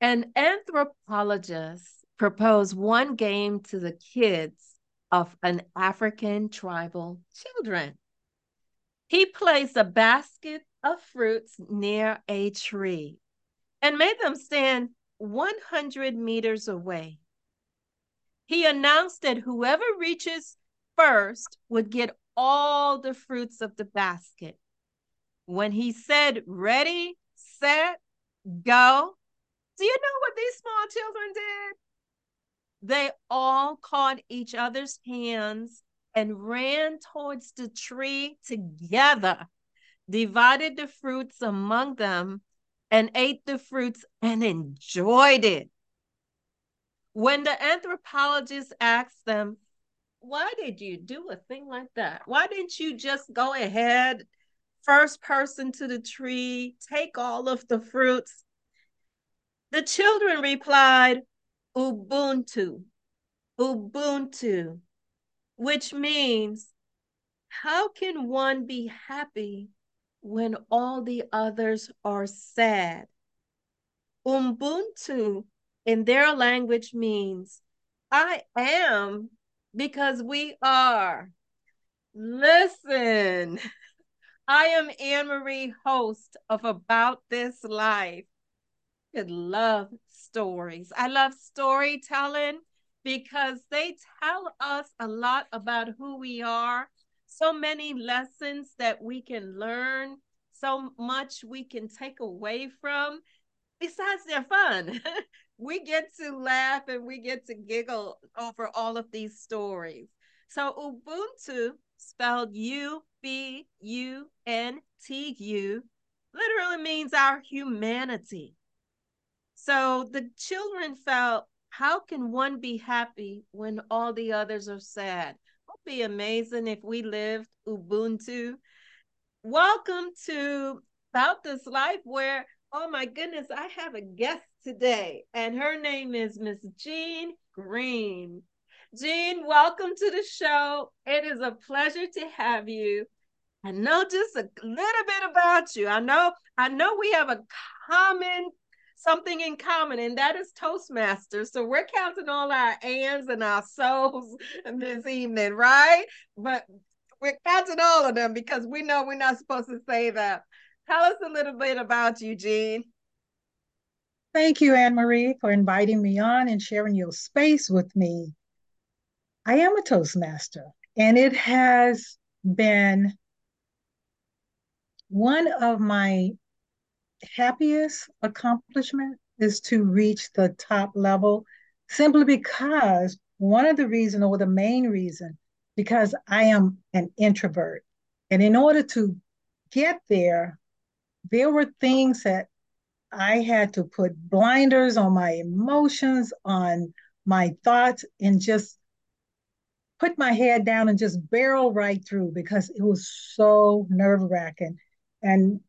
An anthropologist proposed one game to the kids of an African tribal children. He placed a basket of fruits near a tree and made them stand 100 meters away. He announced that whoever reaches first would get all the fruits of the basket. When he said, ready, set, go, do you know what these small children did? They all caught each other's hands and ran towards the tree together, divided the fruits among them, and ate the fruits and enjoyed it. When the anthropologist asked them, Why did you do a thing like that? Why didn't you just go ahead, first person to the tree, take all of the fruits? The children replied, Ubuntu, Ubuntu, which means, how can one be happy when all the others are sad? Ubuntu in their language means, I am because we are. Listen, I am Anne Marie, host of About This Life. I love stories. I love storytelling because they tell us a lot about who we are, so many lessons that we can learn, so much we can take away from. Besides, they're fun. we get to laugh and we get to giggle over all of these stories. So, Ubuntu, spelled U B U N T U, literally means our humanity. So the children felt, how can one be happy when all the others are sad? It'd be amazing if we lived Ubuntu. Welcome to About This Life, where, oh my goodness, I have a guest today, and her name is Miss Jean Green. Jean, welcome to the show. It is a pleasure to have you. I know just a little bit about you. I know, I know we have a common something in common, and that is Toastmasters. So we're counting all our ands and our souls this evening, right? But we're counting all of them because we know we're not supposed to say that. Tell us a little bit about you, Jean. Thank you, Anne Marie, for inviting me on and sharing your space with me. I am a Toastmaster, and it has been one of my happiest accomplishment is to reach the top level simply because one of the reason or the main reason because I am an introvert. And in order to get there, there were things that I had to put blinders on my emotions, on my thoughts, and just put my head down and just barrel right through because it was so nerve wracking. And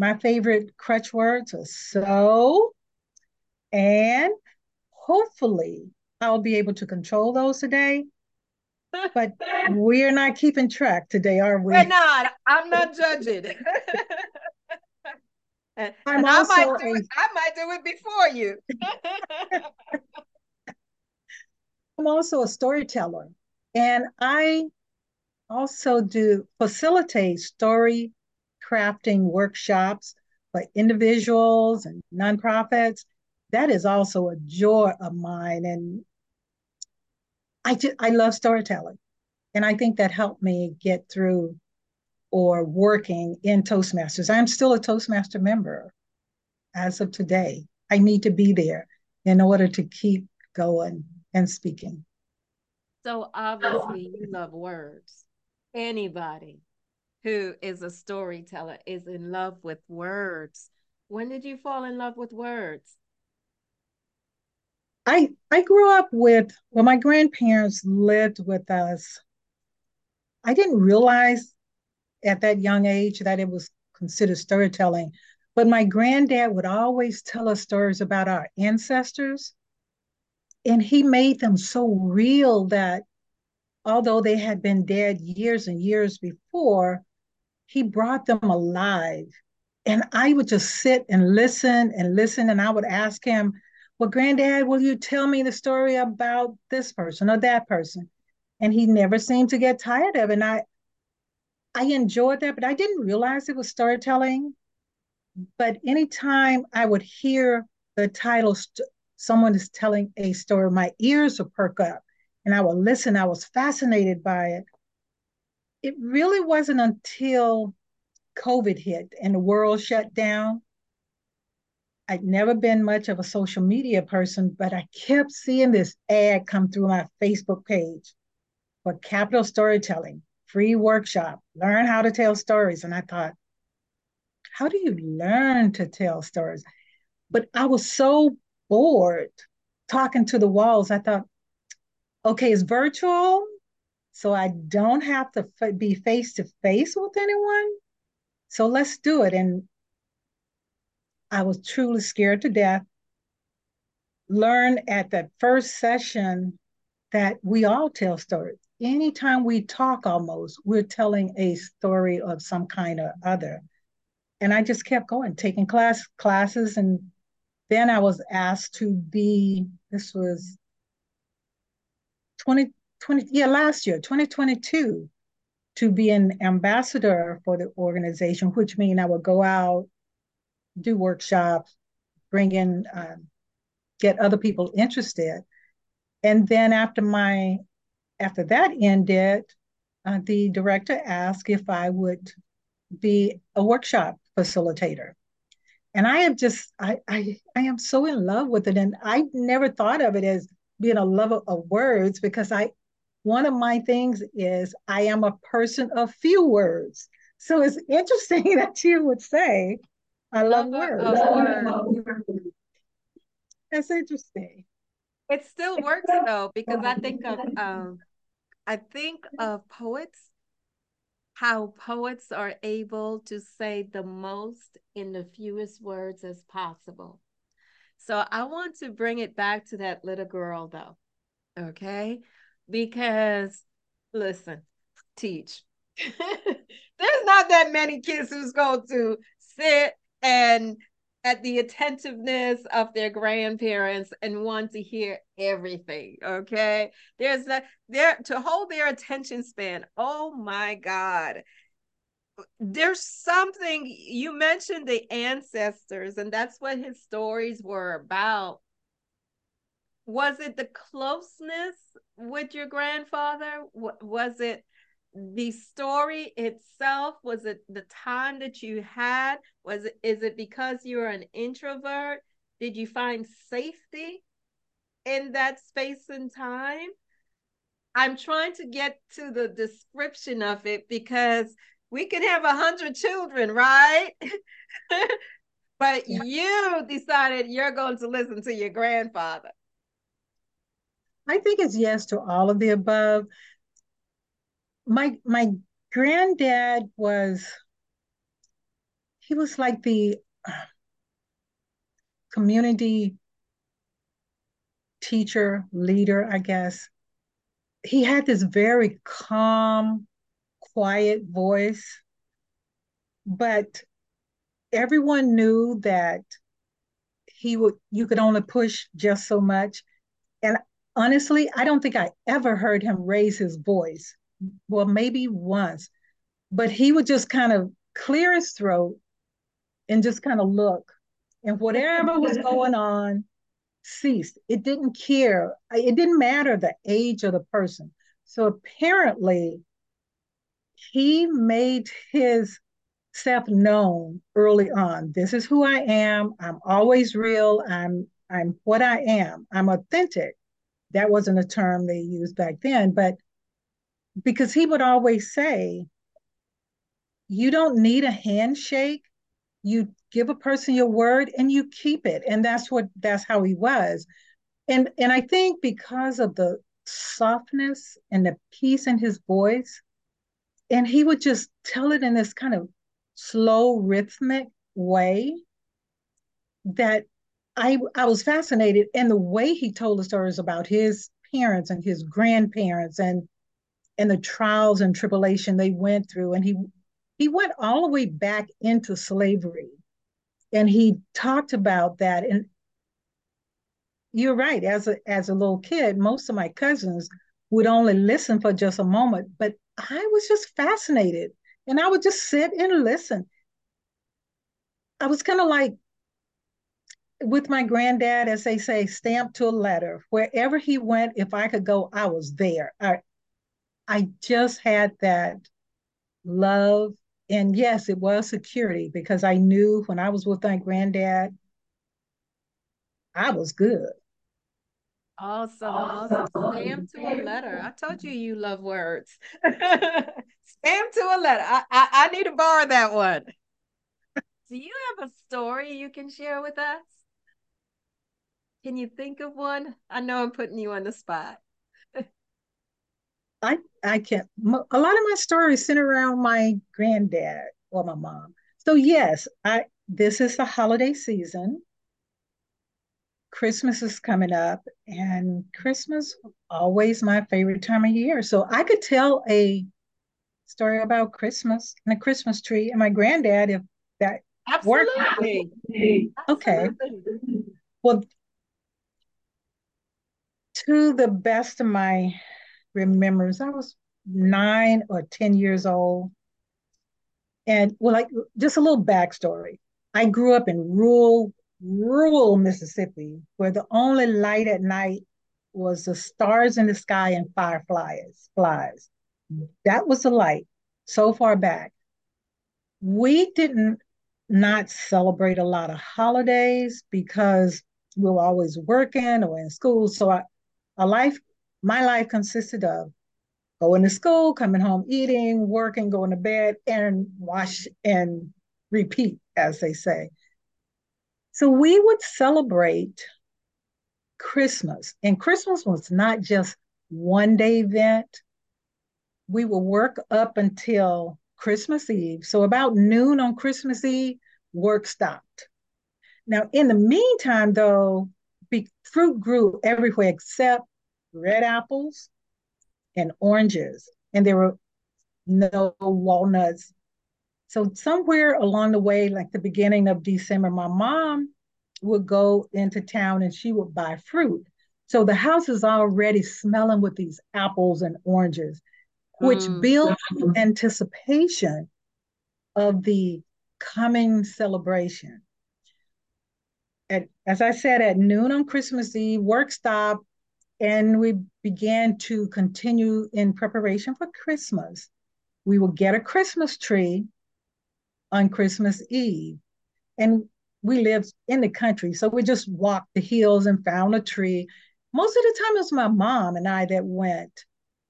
my favorite crutch words are so and hopefully I'll be able to control those today. But we're not keeping track today, are we? We're not. I'm not judging. and, I'm and also I, might do a, it, I might do it before you. I'm also a storyteller. And I also do facilitate story crafting workshops for individuals and nonprofits. That is also a joy of mine. And I, just, I love storytelling. And I think that helped me get through or working in Toastmasters. I'm still a Toastmaster member as of today. I need to be there in order to keep going and speaking. So obviously, you love words. Anybody who is a storyteller is in love with words. When did you fall in love with words? I I grew up with well, my grandparents lived with us. I didn't realize at that young age that it was considered storytelling, but my granddad would always tell us stories about our ancestors. And he made them so real that although they had been dead years and years before, he brought them alive and I would just sit and listen and listen. And I would ask him, Well, granddad, will you tell me the story about this person or that person? And he never seemed to get tired of it. And I I enjoyed that, but I didn't realize it was storytelling. But anytime I would hear the title, st- someone is telling a story, my ears would perk up and I would listen. I was fascinated by it. It really wasn't until COVID hit and the world shut down. I'd never been much of a social media person, but I kept seeing this ad come through my Facebook page for capital storytelling, free workshop, learn how to tell stories. And I thought, how do you learn to tell stories? But I was so bored talking to the walls. I thought, okay, it's virtual, so I don't have to f- be face to face with anyone. So let's do it. And I was truly scared to death. Learned at that first session that we all tell stories. Anytime we talk, almost, we're telling a story of some kind or other. And I just kept going, taking class classes. And then I was asked to be, this was 2020, yeah, last year, 2022, to be an ambassador for the organization, which means I would go out, do workshops, bring in, um, get other people interested. And then after my, after that ended, uh, the director asked if I would be a workshop facilitator. And I am just, I, I, I am so in love with it. And I never thought of it as being a lover of words because I one of my things is I am a person of few words. So it's interesting that you would say, I love words. words. That's interesting. It still works though, because I think of um, I think of poets, how poets are able to say the most in the fewest words as possible. So I want to bring it back to that little girl though. Okay because listen, teach. There's not that many kids who's going to sit and at the attentiveness of their grandparents and want to hear everything. Okay. There's that there to hold their attention span. Oh my God. There's something you mentioned the ancestors, and that's what his stories were about was it the closeness with your grandfather? Was it the story itself? Was it the time that you had? Was it is it because you're an introvert? Did you find safety in that space and time? I'm trying to get to the description of it because we can have a hundred children, right? but yeah. you decided you're going to listen to your grandfather. I think it's yes to all of the above. My my granddad was he was like the uh, community teacher, leader, I guess. He had this very calm, quiet voice, but everyone knew that he would you could only push just so much. And honestly, I don't think I ever heard him raise his voice. Well, maybe once, but he would just kind of clear his throat and just kind of look. And whatever was going on ceased. It didn't care. It didn't matter the age of the person. So apparently, he made his self known early on. This is who I am. I'm always real. I'm I'm what I am. I'm authentic that wasn't a term they used back then, but because he would always say, you don't need a handshake. You give a person your word and you keep it. And that's what that's how he was. And and I think because of the softness and the peace in his voice, and he would just tell it in this kind of slow rhythmic way that I I was fascinated and the way he told the stories about his parents and his grandparents and and the trials and tribulation they went through. And he he went all the way back into slavery. And he talked about that. And you're right as a as a little kid most of my cousins would only listen for just a moment. But i was just fascinated. And i would just sit and listen. I was kind of like with my granddad as they say stamped to a letter wherever he went if i could go i was there i i just had that love and yes, it was security because I knew when I was with my granddad, I was good. Awesome, awesome. Spam to a letter. I told you you love words. Spam to a letter. I, I, I need to borrow that one. Do you have a story you can share with us? Can you think of one? I know I'm putting you on the spot. I I can't. A lot of my stories center around my granddad or my mom. So yes, I this is the holiday season. Christmas is coming up, and Christmas always my favorite time of year. So I could tell a story about Christmas and a Christmas tree and my granddad if that Absolutely. worked. Okay. Well, to the best of my remembers. I was nine or 10 years old. And well, like just a little backstory. I grew up in rural, rural Mississippi, where the only light at night was the stars in the sky and fireflies. Flies. That was the light so far back. We didn't not celebrate a lot of holidays because we were always working or in school. So I, a life my life consisted of going to school, coming home, eating, working, going to bed, and wash and repeat, as they say. So we would celebrate Christmas, and Christmas was not just one day event. We would work up until Christmas Eve. So about noon on Christmas Eve, work stopped. Now, in the meantime, though, fruit grew everywhere except red apples and oranges, and there were no walnuts. So somewhere along the way, like the beginning of December, my mom would go into town and she would buy fruit. So the house is already smelling with these apples and oranges, which mm. builds anticipation of the coming celebration. At, as I said, at noon on Christmas Eve, work stopped, and we began to continue in preparation for Christmas. We would get a Christmas tree on Christmas Eve. And we lived in the country, so we just walked the hills and found a tree. Most of the time, it was my mom and I that went.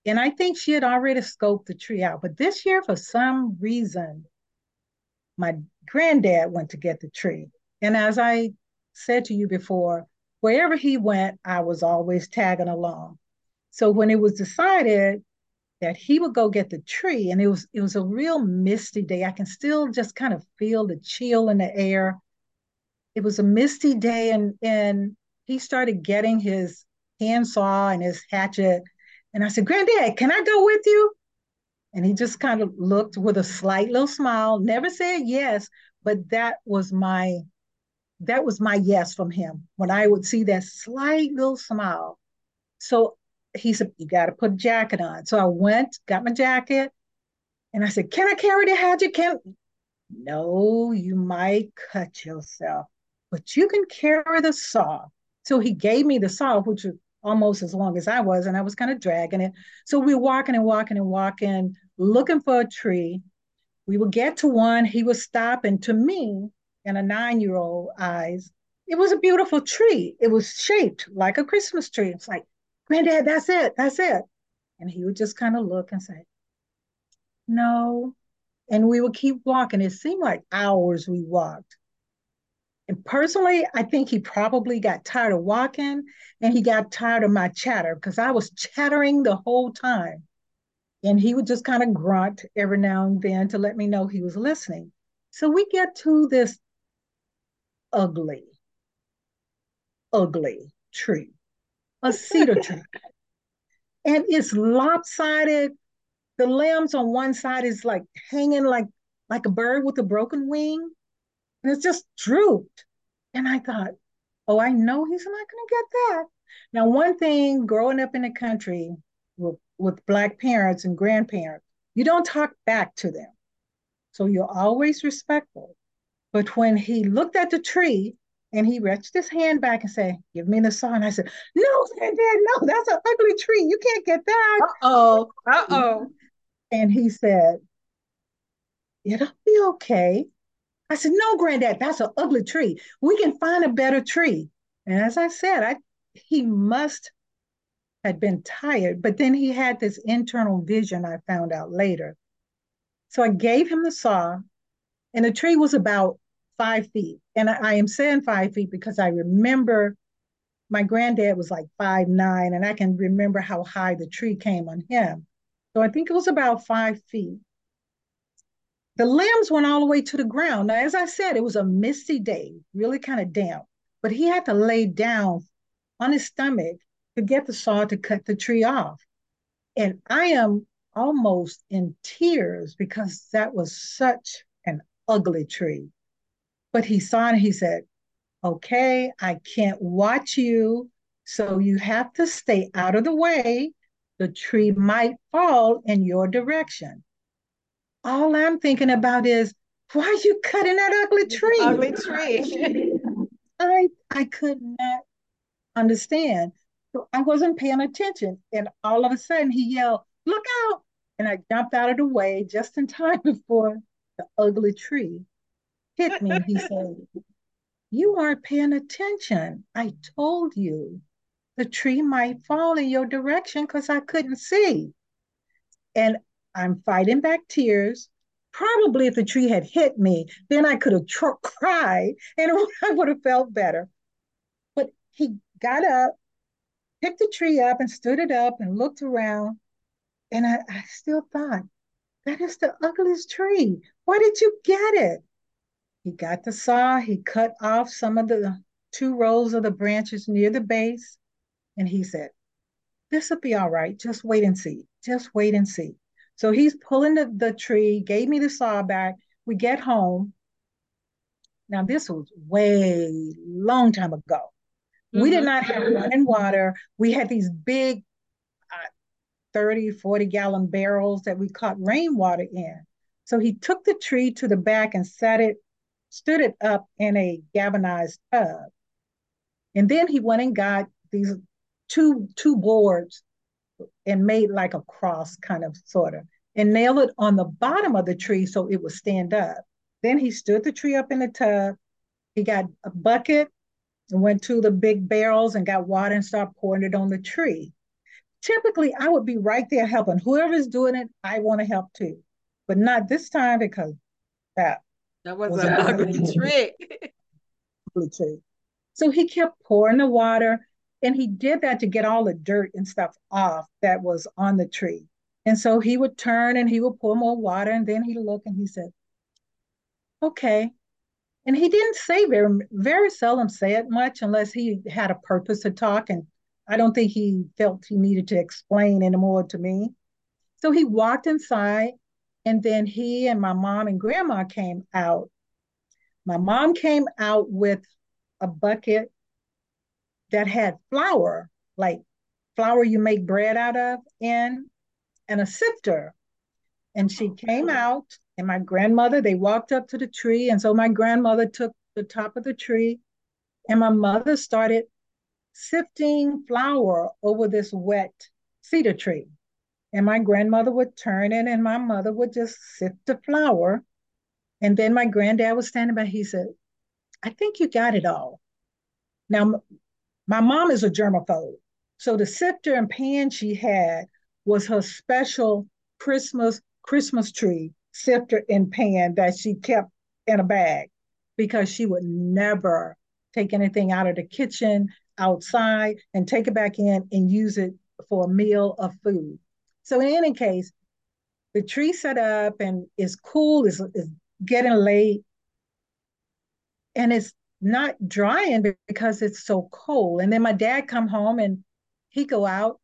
And I think she had already scoped the tree out. But this year, for some reason, my granddad went to get the tree. And as I said to you before, wherever he went, I was always tagging along. So when it was decided that he would go get the tree, and it was it was a real misty day. I can still just kind of feel the chill in the air. It was a misty day, and and he started getting his handsaw and his hatchet. And I said, Granddad, can I go with you? And he just kind of looked with a slight little smile, never said yes, but that was my that was my yes from him when I would see that slight little smile. So he said, You got to put a jacket on. So I went, got my jacket, and I said, Can I carry the hatchet? Can no, you might cut yourself, but you can carry the saw. So he gave me the saw, which was almost as long as I was, and I was kind of dragging it. So we were walking and walking and walking, looking for a tree. We would get to one, he would stop, and to me, and a nine year old eyes, it was a beautiful tree. It was shaped like a Christmas tree. It's like, Granddad, that's it, that's it. And he would just kind of look and say, No. And we would keep walking. It seemed like hours we walked. And personally, I think he probably got tired of walking and he got tired of my chatter because I was chattering the whole time. And he would just kind of grunt every now and then to let me know he was listening. So we get to this ugly, ugly tree, a cedar tree. And it's lopsided. The limbs on one side is like hanging like like a bird with a broken wing. And it's just drooped. And I thought, oh, I know he's not going to get that. Now, one thing growing up in the country with, with Black parents and grandparents, you don't talk back to them. So you're always respectful. But when he looked at the tree and he reached his hand back and said, Give me the saw. And I said, No, Dad, no, that's an ugly tree. You can't get that. Uh-oh. Uh-oh. And he said, It'll be okay. I said, No, Granddad, that's an ugly tree. We can find a better tree. And as I said, I he must had been tired, but then he had this internal vision I found out later. So I gave him the saw, and the tree was about five feet. And I, I am saying five feet because I remember my granddad was like five nine, and I can remember how high the tree came on him. So I think it was about five feet. The limbs went all the way to the ground. Now, as I said, it was a misty day, really kind of damp, but he had to lay down on his stomach to get the saw to cut the tree off. And I am almost in tears because that was such an ugly tree. But he saw it and he said, Okay, I can't watch you. So you have to stay out of the way. The tree might fall in your direction. All I'm thinking about is, why are you cutting that ugly tree? Ugly tree. I I could not understand. So I wasn't paying attention. And all of a sudden he yelled, Look out! And I jumped out of the way just in time before the ugly tree hit me. He said, You aren't paying attention. I told you the tree might fall in your direction because I couldn't see. And I'm fighting back tears. Probably if the tree had hit me, then I could have tr- cried and I would have felt better. But he got up, picked the tree up and stood it up and looked around. And I, I still thought, that is the ugliest tree. Why did you get it? He got the saw, he cut off some of the two rows of the branches near the base, and he said, This will be all right. Just wait and see. Just wait and see. So he's pulling the, the tree, gave me the saw back. We get home. Now, this was way long time ago. Mm-hmm. We did mm-hmm. not have running water. We had these big uh, 30, 40 gallon barrels that we caught rainwater in. So he took the tree to the back and set it, stood it up in a galvanized tub. And then he went and got these two, two boards and made like a cross kind of sort of and nailed it on the bottom of the tree so it would stand up. Then he stood the tree up in the tub. He got a bucket and went to the big barrels and got water and started pouring it on the tree. Typically, I would be right there helping. Whoever's doing it, I want to help too. But not this time because that that was, was an ugly trick. So he kept pouring the water and he did that to get all the dirt and stuff off that was on the tree. And so he would turn and he would pour more water and then he'd look and he said, okay, and he didn't say very very seldom say it much unless he had a purpose to talk and i don't think he felt he needed to explain anymore to me so he walked inside and then he and my mom and grandma came out my mom came out with a bucket that had flour like flour you make bread out of in and a sifter and she came oh. out and my grandmother, they walked up to the tree. And so my grandmother took the top of the tree and my mother started sifting flour over this wet cedar tree. And my grandmother would turn it and my mother would just sift the flour. And then my granddad was standing by. He said, I think you got it all. Now, my mom is a germaphobe. So the sifter and pan she had was her special Christmas Christmas tree sifter and pan that she kept in a bag because she would never take anything out of the kitchen outside and take it back in and use it for a meal of food. So in any case, the tree set up and it's cool, it's, getting late, and it's not drying because it's so cold. And then my dad come home and he go out,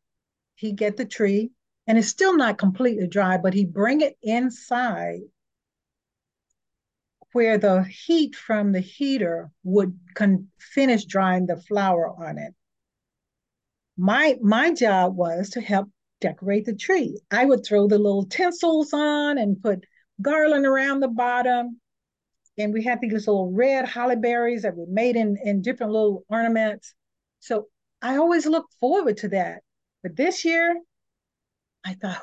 he get the tree, and it's still not completely dry, but he bring it inside where the heat from the heater would con- finish drying the flower on it. My my job was to help decorate the tree. I would throw the little tinsels on and put garland around the bottom. And we had these little red holly berries that were made in, in different little ornaments. So I always looked forward to that. But this year, I thought,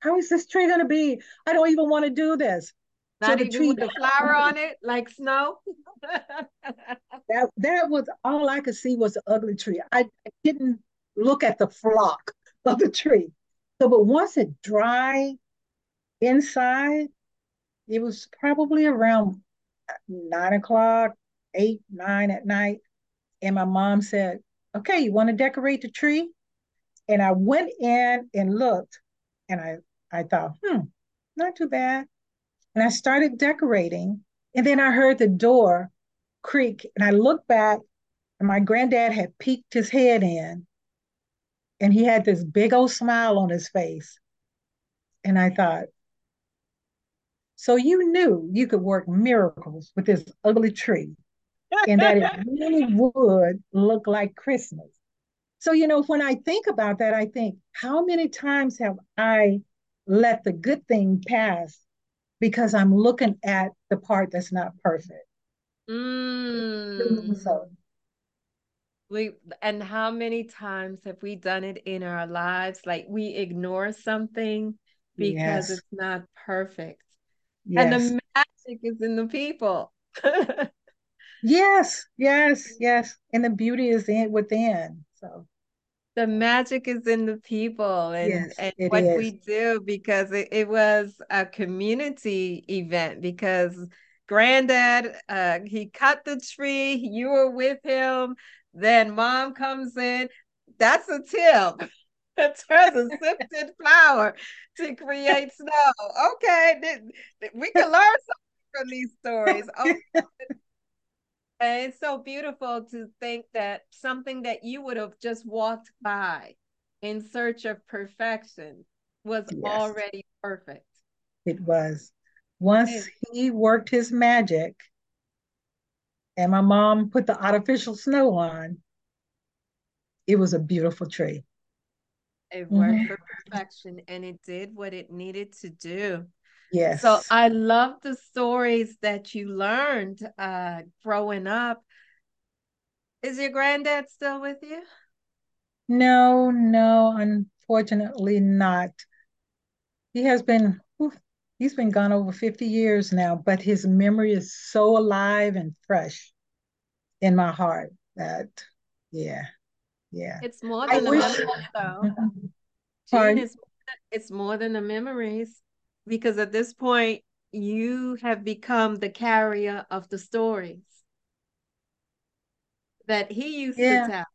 how is this tree going to be? I don't even want to do this. Not so the tree with the flower on it, like snow. that that was all I could see was an ugly tree. I, I didn't look at the flock of the tree. So, but once it dried inside, it was probably around nine o'clock, eight, nine at night. And my mom said, Okay, you want to decorate the tree? And I went in and looked, and I, I thought, hmm, not too bad. And I started decorating. And then I heard the door creak, and I looked back, and my granddad had peeked his head in and he had this big old smile on his face. And I thought, so you knew you could work miracles with this ugly tree and that it really would look like Christmas. So, you know, when I think about that, I think, how many times have I let the good thing pass because I'm looking at the part that's not perfect? Mm. So we and how many times have we done it in our lives like we ignore something because yes. it's not perfect yes. and the magic is in the people yes yes yes and the beauty is in within so the magic is in the people and, yes, and what is. we do because it, it was a community event because granddad uh, he cut the tree you were with him then mom comes in. That's a tip. It turns a sifted flour to create snow. Okay, we can learn something from these stories. Oh, and it's so beautiful to think that something that you would have just walked by in search of perfection was yes. already perfect. It was. Once he worked his magic, and my mom put the artificial snow on, it was a beautiful tree. It worked mm-hmm. for perfection and it did what it needed to do. Yes. So I love the stories that you learned uh, growing up. Is your granddad still with you? No, no, unfortunately not. He has been he's been gone over 50 years now, but his memory is so alive and fresh in my heart that, yeah, yeah. It's more than I the wish... memories, though. Jean, it's, it's more than the memories because at this point, you have become the carrier of the stories that he used yeah. to tell.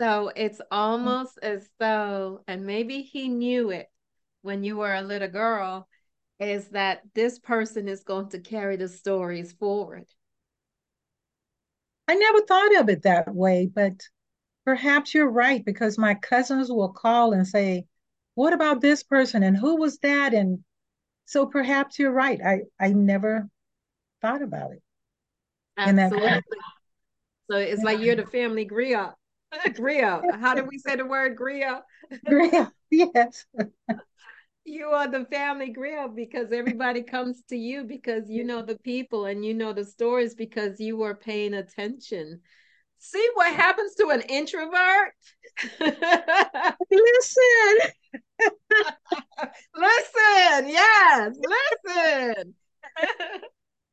So it's almost as though, and maybe he knew it when you were a little girl, is that this person is going to carry the stories forward. I never thought of it that way, but perhaps you're right because my cousins will call and say, What about this person? And who was that? And so perhaps you're right. I, I never thought about it. Absolutely. so it's like you're the family griot. griot. How do we say the word griot? griot, yes you are the family grill because everybody comes to you because you know the people and you know the stories because you were paying attention. See what happens to an introvert? listen. listen. Yes, listen.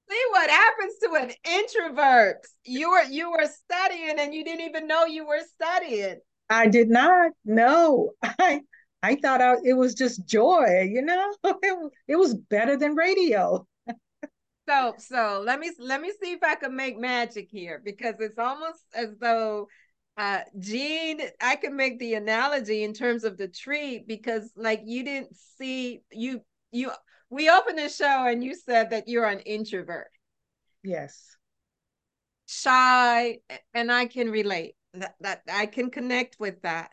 See what happens to an introvert. You were you were studying and you didn't even know you were studying. I did not. No. I I thought I, it was just joy, you know. It, it was better than radio. so so let me let me see if I can make magic here because it's almost as though uh Jean, I can make the analogy in terms of the tree because like you didn't see you you we opened the show and you said that you're an introvert. Yes. Shy and I can relate. That, that I can connect with that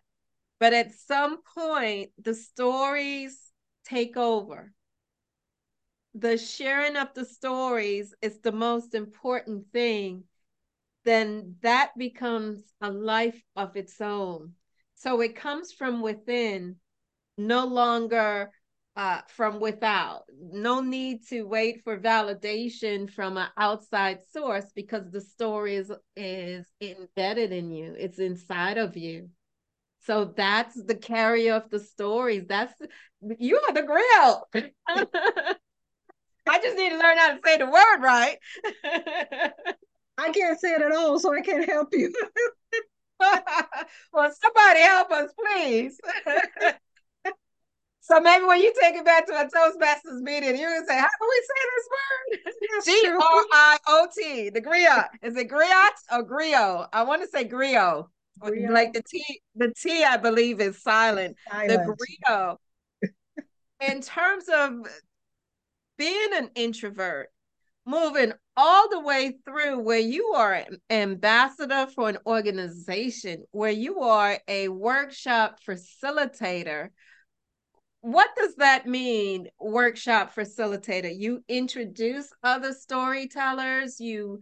but at some point, the stories take over. the sharing of the stories is the most important thing, then that becomes a life of its own. So it comes from within, no longer uh, from without. No need to wait for validation from an outside source because the story is, is embedded in you, it's inside of you. So that's the carrier of the stories. That's you are the grill. I just need to learn how to say the word right. I can't say it at all, so I can't help you. well, somebody help us, please. so maybe when you take it back to a Toastmasters meeting, you're gonna say, "How do we say this word?" G R I O T. The griot. Is it griot or griot? I want to say griot. Like the T, the T, I believe is silent. silent. The griot. In terms of being an introvert, moving all the way through where you are an ambassador for an organization, where you are a workshop facilitator. What does that mean, workshop facilitator? You introduce other storytellers, you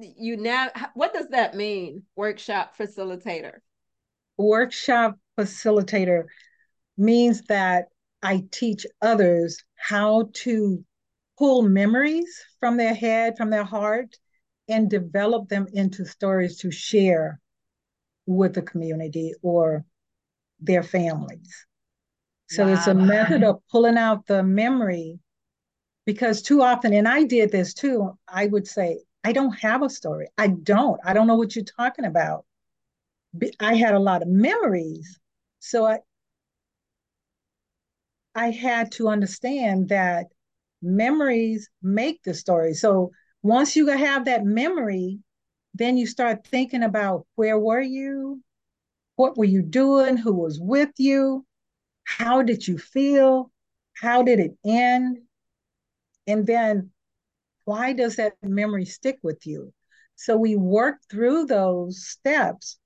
you now what does that mean, workshop facilitator? Workshop facilitator means that I teach others how to pull memories from their head, from their heart, and develop them into stories to share with the community or their families. So wow. it's a method of pulling out the memory because too often, and I did this too, I would say, I don't have a story. I don't. I don't know what you're talking about. I had a lot of memories. So I, I had to understand that memories make the story. So once you have that memory, then you start thinking about where were you? What were you doing? Who was with you? How did you feel? How did it end? And then why does that memory stick with you? So we work through those steps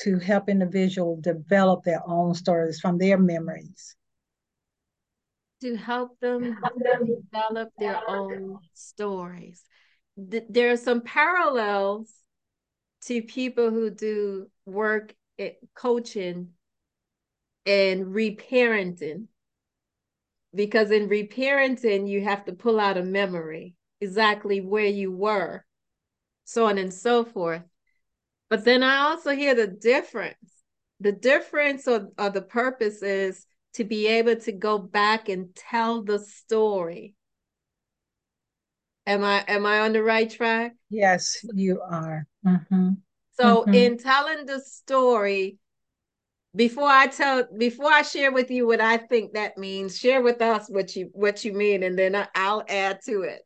to help individual develop their own stories from their memories to help them develop their own stories. There are some parallels to people who do work at coaching and reparenting. Because in reparenting, you have to pull out a memory, exactly where you were, so on and so forth. But then I also hear the difference. The difference or, or the purpose is to be able to go back and tell the story. Am I am I on the right track? Yes, you are. Mm-hmm. So mm-hmm. in telling the story, before I tell before I share with you what I think that means, share with us what you what you mean, and then I'll add to it.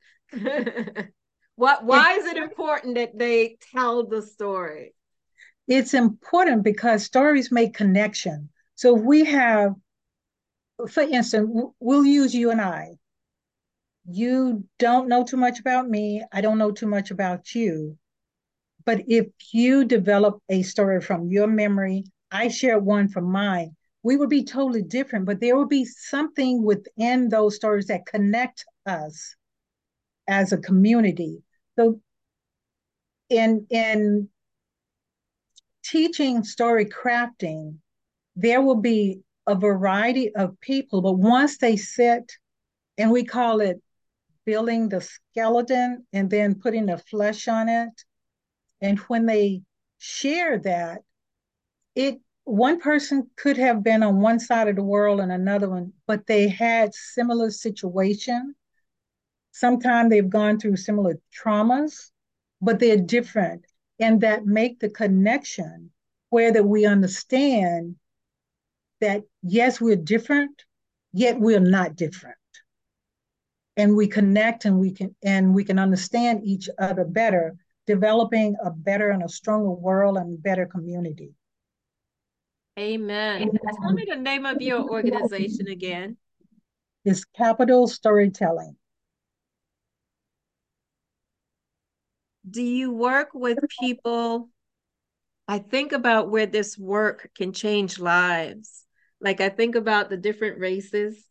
What why is it important that they tell the story? It's important because stories make connection. So if we have for instance, we'll use you and I. You don't know too much about me. I don't know too much about you. But if you develop a story from your memory, I share one from mine, we would be totally different, but there will be something within those stories that connect us as a community. So in in teaching story crafting, there will be a variety of people, but once they sit, and we call it building the skeleton and then putting the flesh on it. And when they share that, it one person could have been on one side of the world and another one, but they had similar situation. Sometimes they've gone through similar traumas, but they're different. And that make the connection where that we understand that yes, we're different, yet we're not different. And we connect and we can and we can understand each other better, developing a better and a stronger world and better community. Amen. Amen. Tell me the name of your organization again. It's Capital Storytelling. Do you work with people? I think about where this work can change lives like I think about the different races,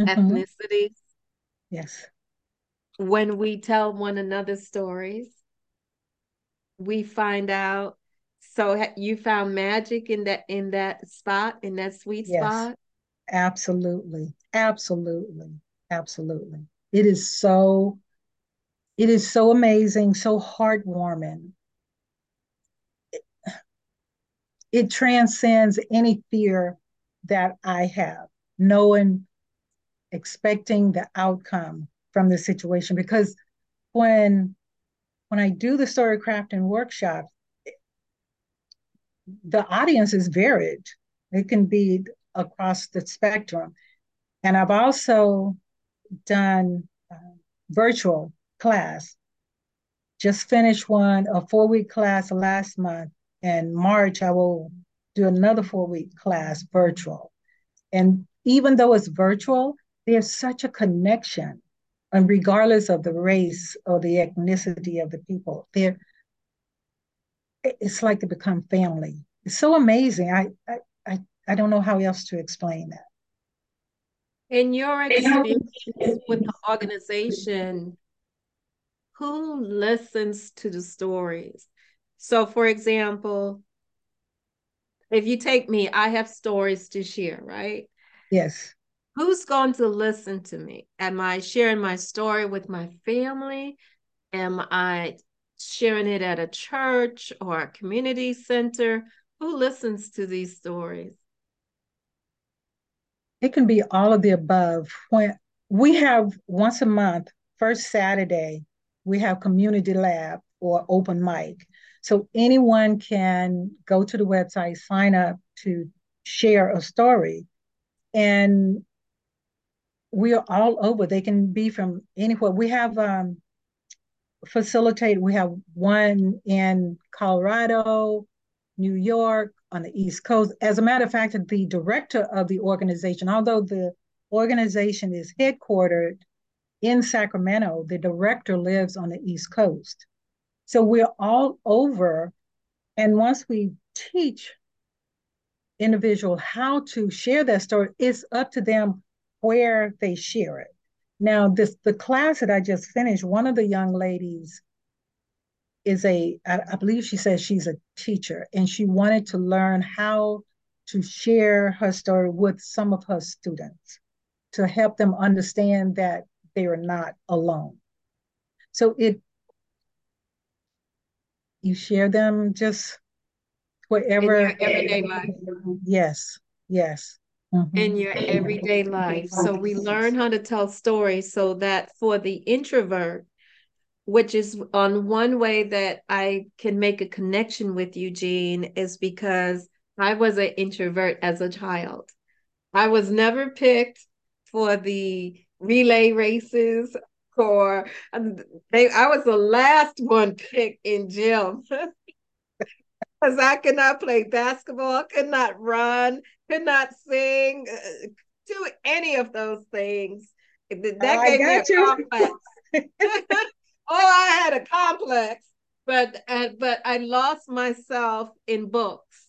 mm-hmm. ethnicities, Yes. When we tell one another stories, we find out. So you found magic in that in that spot in that sweet yes. spot. Absolutely, absolutely, absolutely. It is so. It is so amazing, so heartwarming. It, it transcends any fear that I have, knowing, expecting the outcome from the situation. Because when when I do the story crafting workshop, the audience is varied. It can be across the spectrum. And I've also done uh, virtual class. Just finished one, a four week class last month. And March, I will do another four week class virtual. And even though it's virtual, there's such a connection and regardless of the race or the ethnicity of the people, they're it's like they become family. It's so amazing. I I I, I don't know how else to explain that. In your experience with the organization, who listens to the stories? So, for example, if you take me, I have stories to share, right? Yes who's going to listen to me? Am I sharing my story with my family? Am I sharing it at a church or a community center? Who listens to these stories? It can be all of the above. When we have once a month, first Saturday, we have community lab or open mic. So anyone can go to the website, sign up to share a story. And we are all over. They can be from anywhere. We have um, facilitated. We have one in Colorado, New York, on the East Coast. As a matter of fact, the director of the organization, although the organization is headquartered in Sacramento, the director lives on the East Coast. So we're all over. And once we teach individual how to share that story, it's up to them where they share it. Now, this the class that I just finished, one of the young ladies is a, I, I believe she says she's a teacher, and she wanted to learn how to share her story with some of her students to help them understand that they are not alone. So it you share them just wherever everyday life. Yes, yes mm-hmm. in your everyday life. So we learn how to tell stories so that for the introvert, which is on one way that I can make a connection with Eugene is because I was an introvert as a child. I was never picked for the relay races or they I was the last one picked in gym. Because I could not play basketball, could not run, could not sing, uh, do any of those things. That I gave me a you. complex. oh, I had a complex, but uh, but I lost myself in books.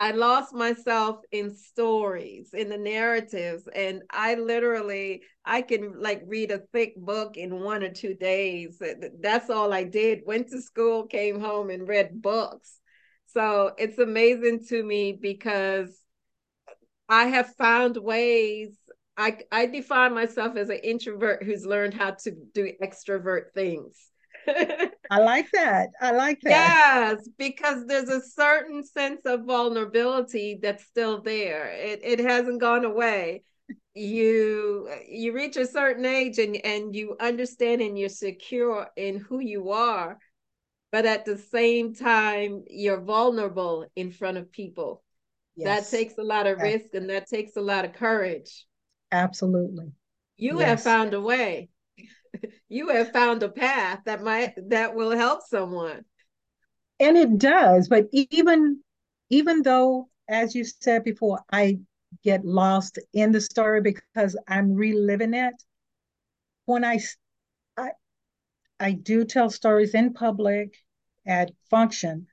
I lost myself in stories, in the narratives, and I literally I can like read a thick book in one or two days. That's all I did. Went to school, came home, and read books. So it's amazing to me because I have found ways. I I define myself as an introvert who's learned how to do extrovert things. I like that. I like that. Yes, because there's a certain sense of vulnerability that's still there. It it hasn't gone away. You you reach a certain age and and you understand and you're secure in who you are, but at the same time you're vulnerable in front of people. Yes. That takes a lot of risk and that takes a lot of courage. Absolutely. You yes. have found a way. you have found a path that might that will help someone. And it does, but even even though as you said before I get lost in the story because I'm reliving it when I I I do tell stories in public at function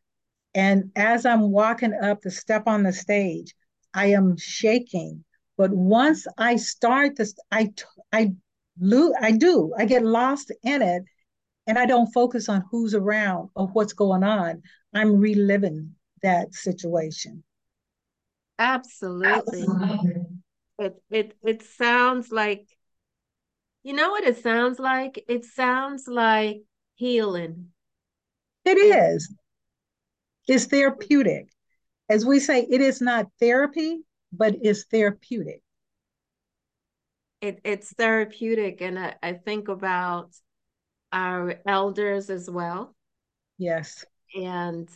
and as I'm walking up the step on the stage, I am shaking. But once I start this, I, I I do. I get lost in it and I don't focus on who's around or what's going on. I'm reliving that situation. Absolutely. Absolutely. It it it sounds like you know what it sounds like? It sounds like healing. It is. It's therapeutic. As we say, it is not therapy, but it's therapeutic. It, it's therapeutic. And I, I think about our elders as well. Yes. And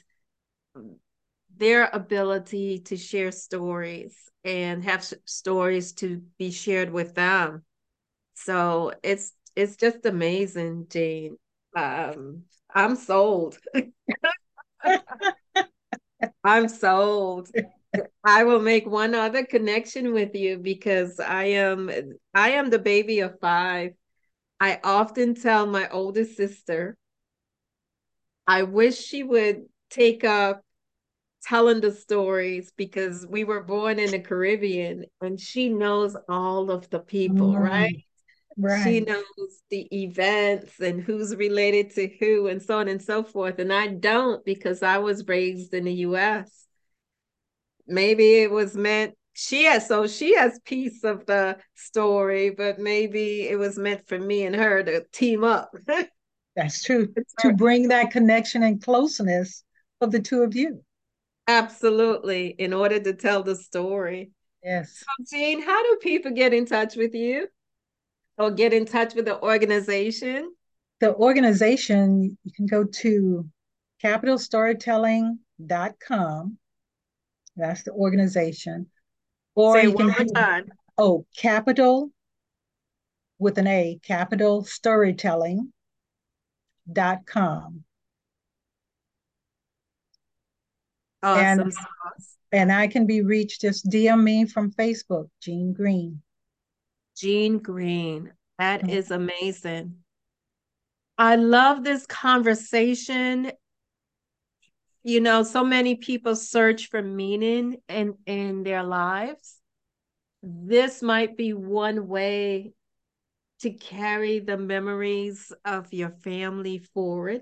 their ability to share stories and have stories to be shared with them. So it's it's just amazing, Jane. Um, I'm sold. I'm sold. I will make one other connection with you because I am I am the baby of five. I often tell my oldest sister, I wish she would take up telling the stories because we were born in the Caribbean and she knows all of the people, mm, right? Right. She knows the events and who's related to who and so on and so forth. And I don't because I was raised in the US. Maybe it was meant she has so she has piece of the story, but maybe it was meant for me and her to team up. That's true. to bring that connection and closeness of the two of you. Absolutely, in order to tell the story. Yes. So, Jean, how do people get in touch with you or get in touch with the organization? The organization, you can go to capitalstorytelling.com. That's the organization. Or Say you can one time. Oh, capital with an A, capital storytelling.com. Awesome. And, and I can be reached, just DM me from Facebook, Jean Green. Jean Green. That mm-hmm. is amazing. I love this conversation. You know, so many people search for meaning in, in their lives. This might be one way to carry the memories of your family forward.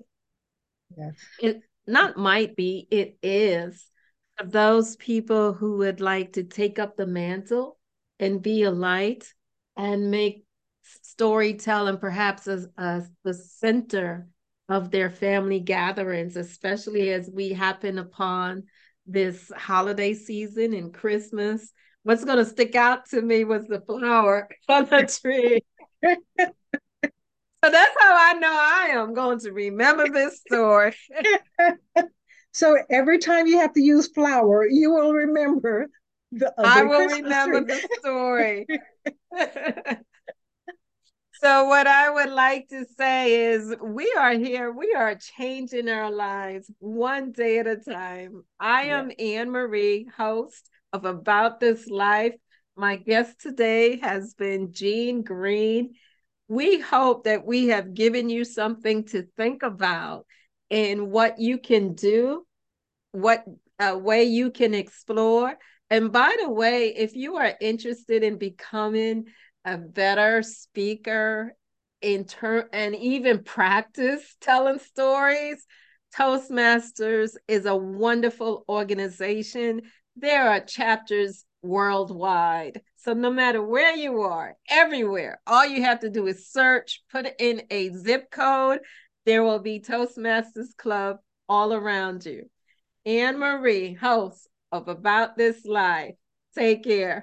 Yes. It, not might be, it is of those people who would like to take up the mantle and be a light and make storytelling perhaps as, as the center of their family gatherings, especially as we happen upon this holiday season and Christmas. What's going to stick out to me was the flower on the tree. So that's how I know I am going to remember this story. so every time you have to use flour, you will remember the I will remember the story. so what I would like to say is we are here, we are changing our lives one day at a time. I am Anne Marie, host of About This Life. My guest today has been Jean Green we hope that we have given you something to think about and what you can do, what uh, way you can explore. And by the way, if you are interested in becoming a better speaker in turn and even practice telling stories, Toastmasters is a wonderful organization. There are chapters worldwide. So no matter where you are, everywhere, all you have to do is search, put in a zip code. There will be Toastmasters Club all around you. Anne Marie, host of About This Life. Take care.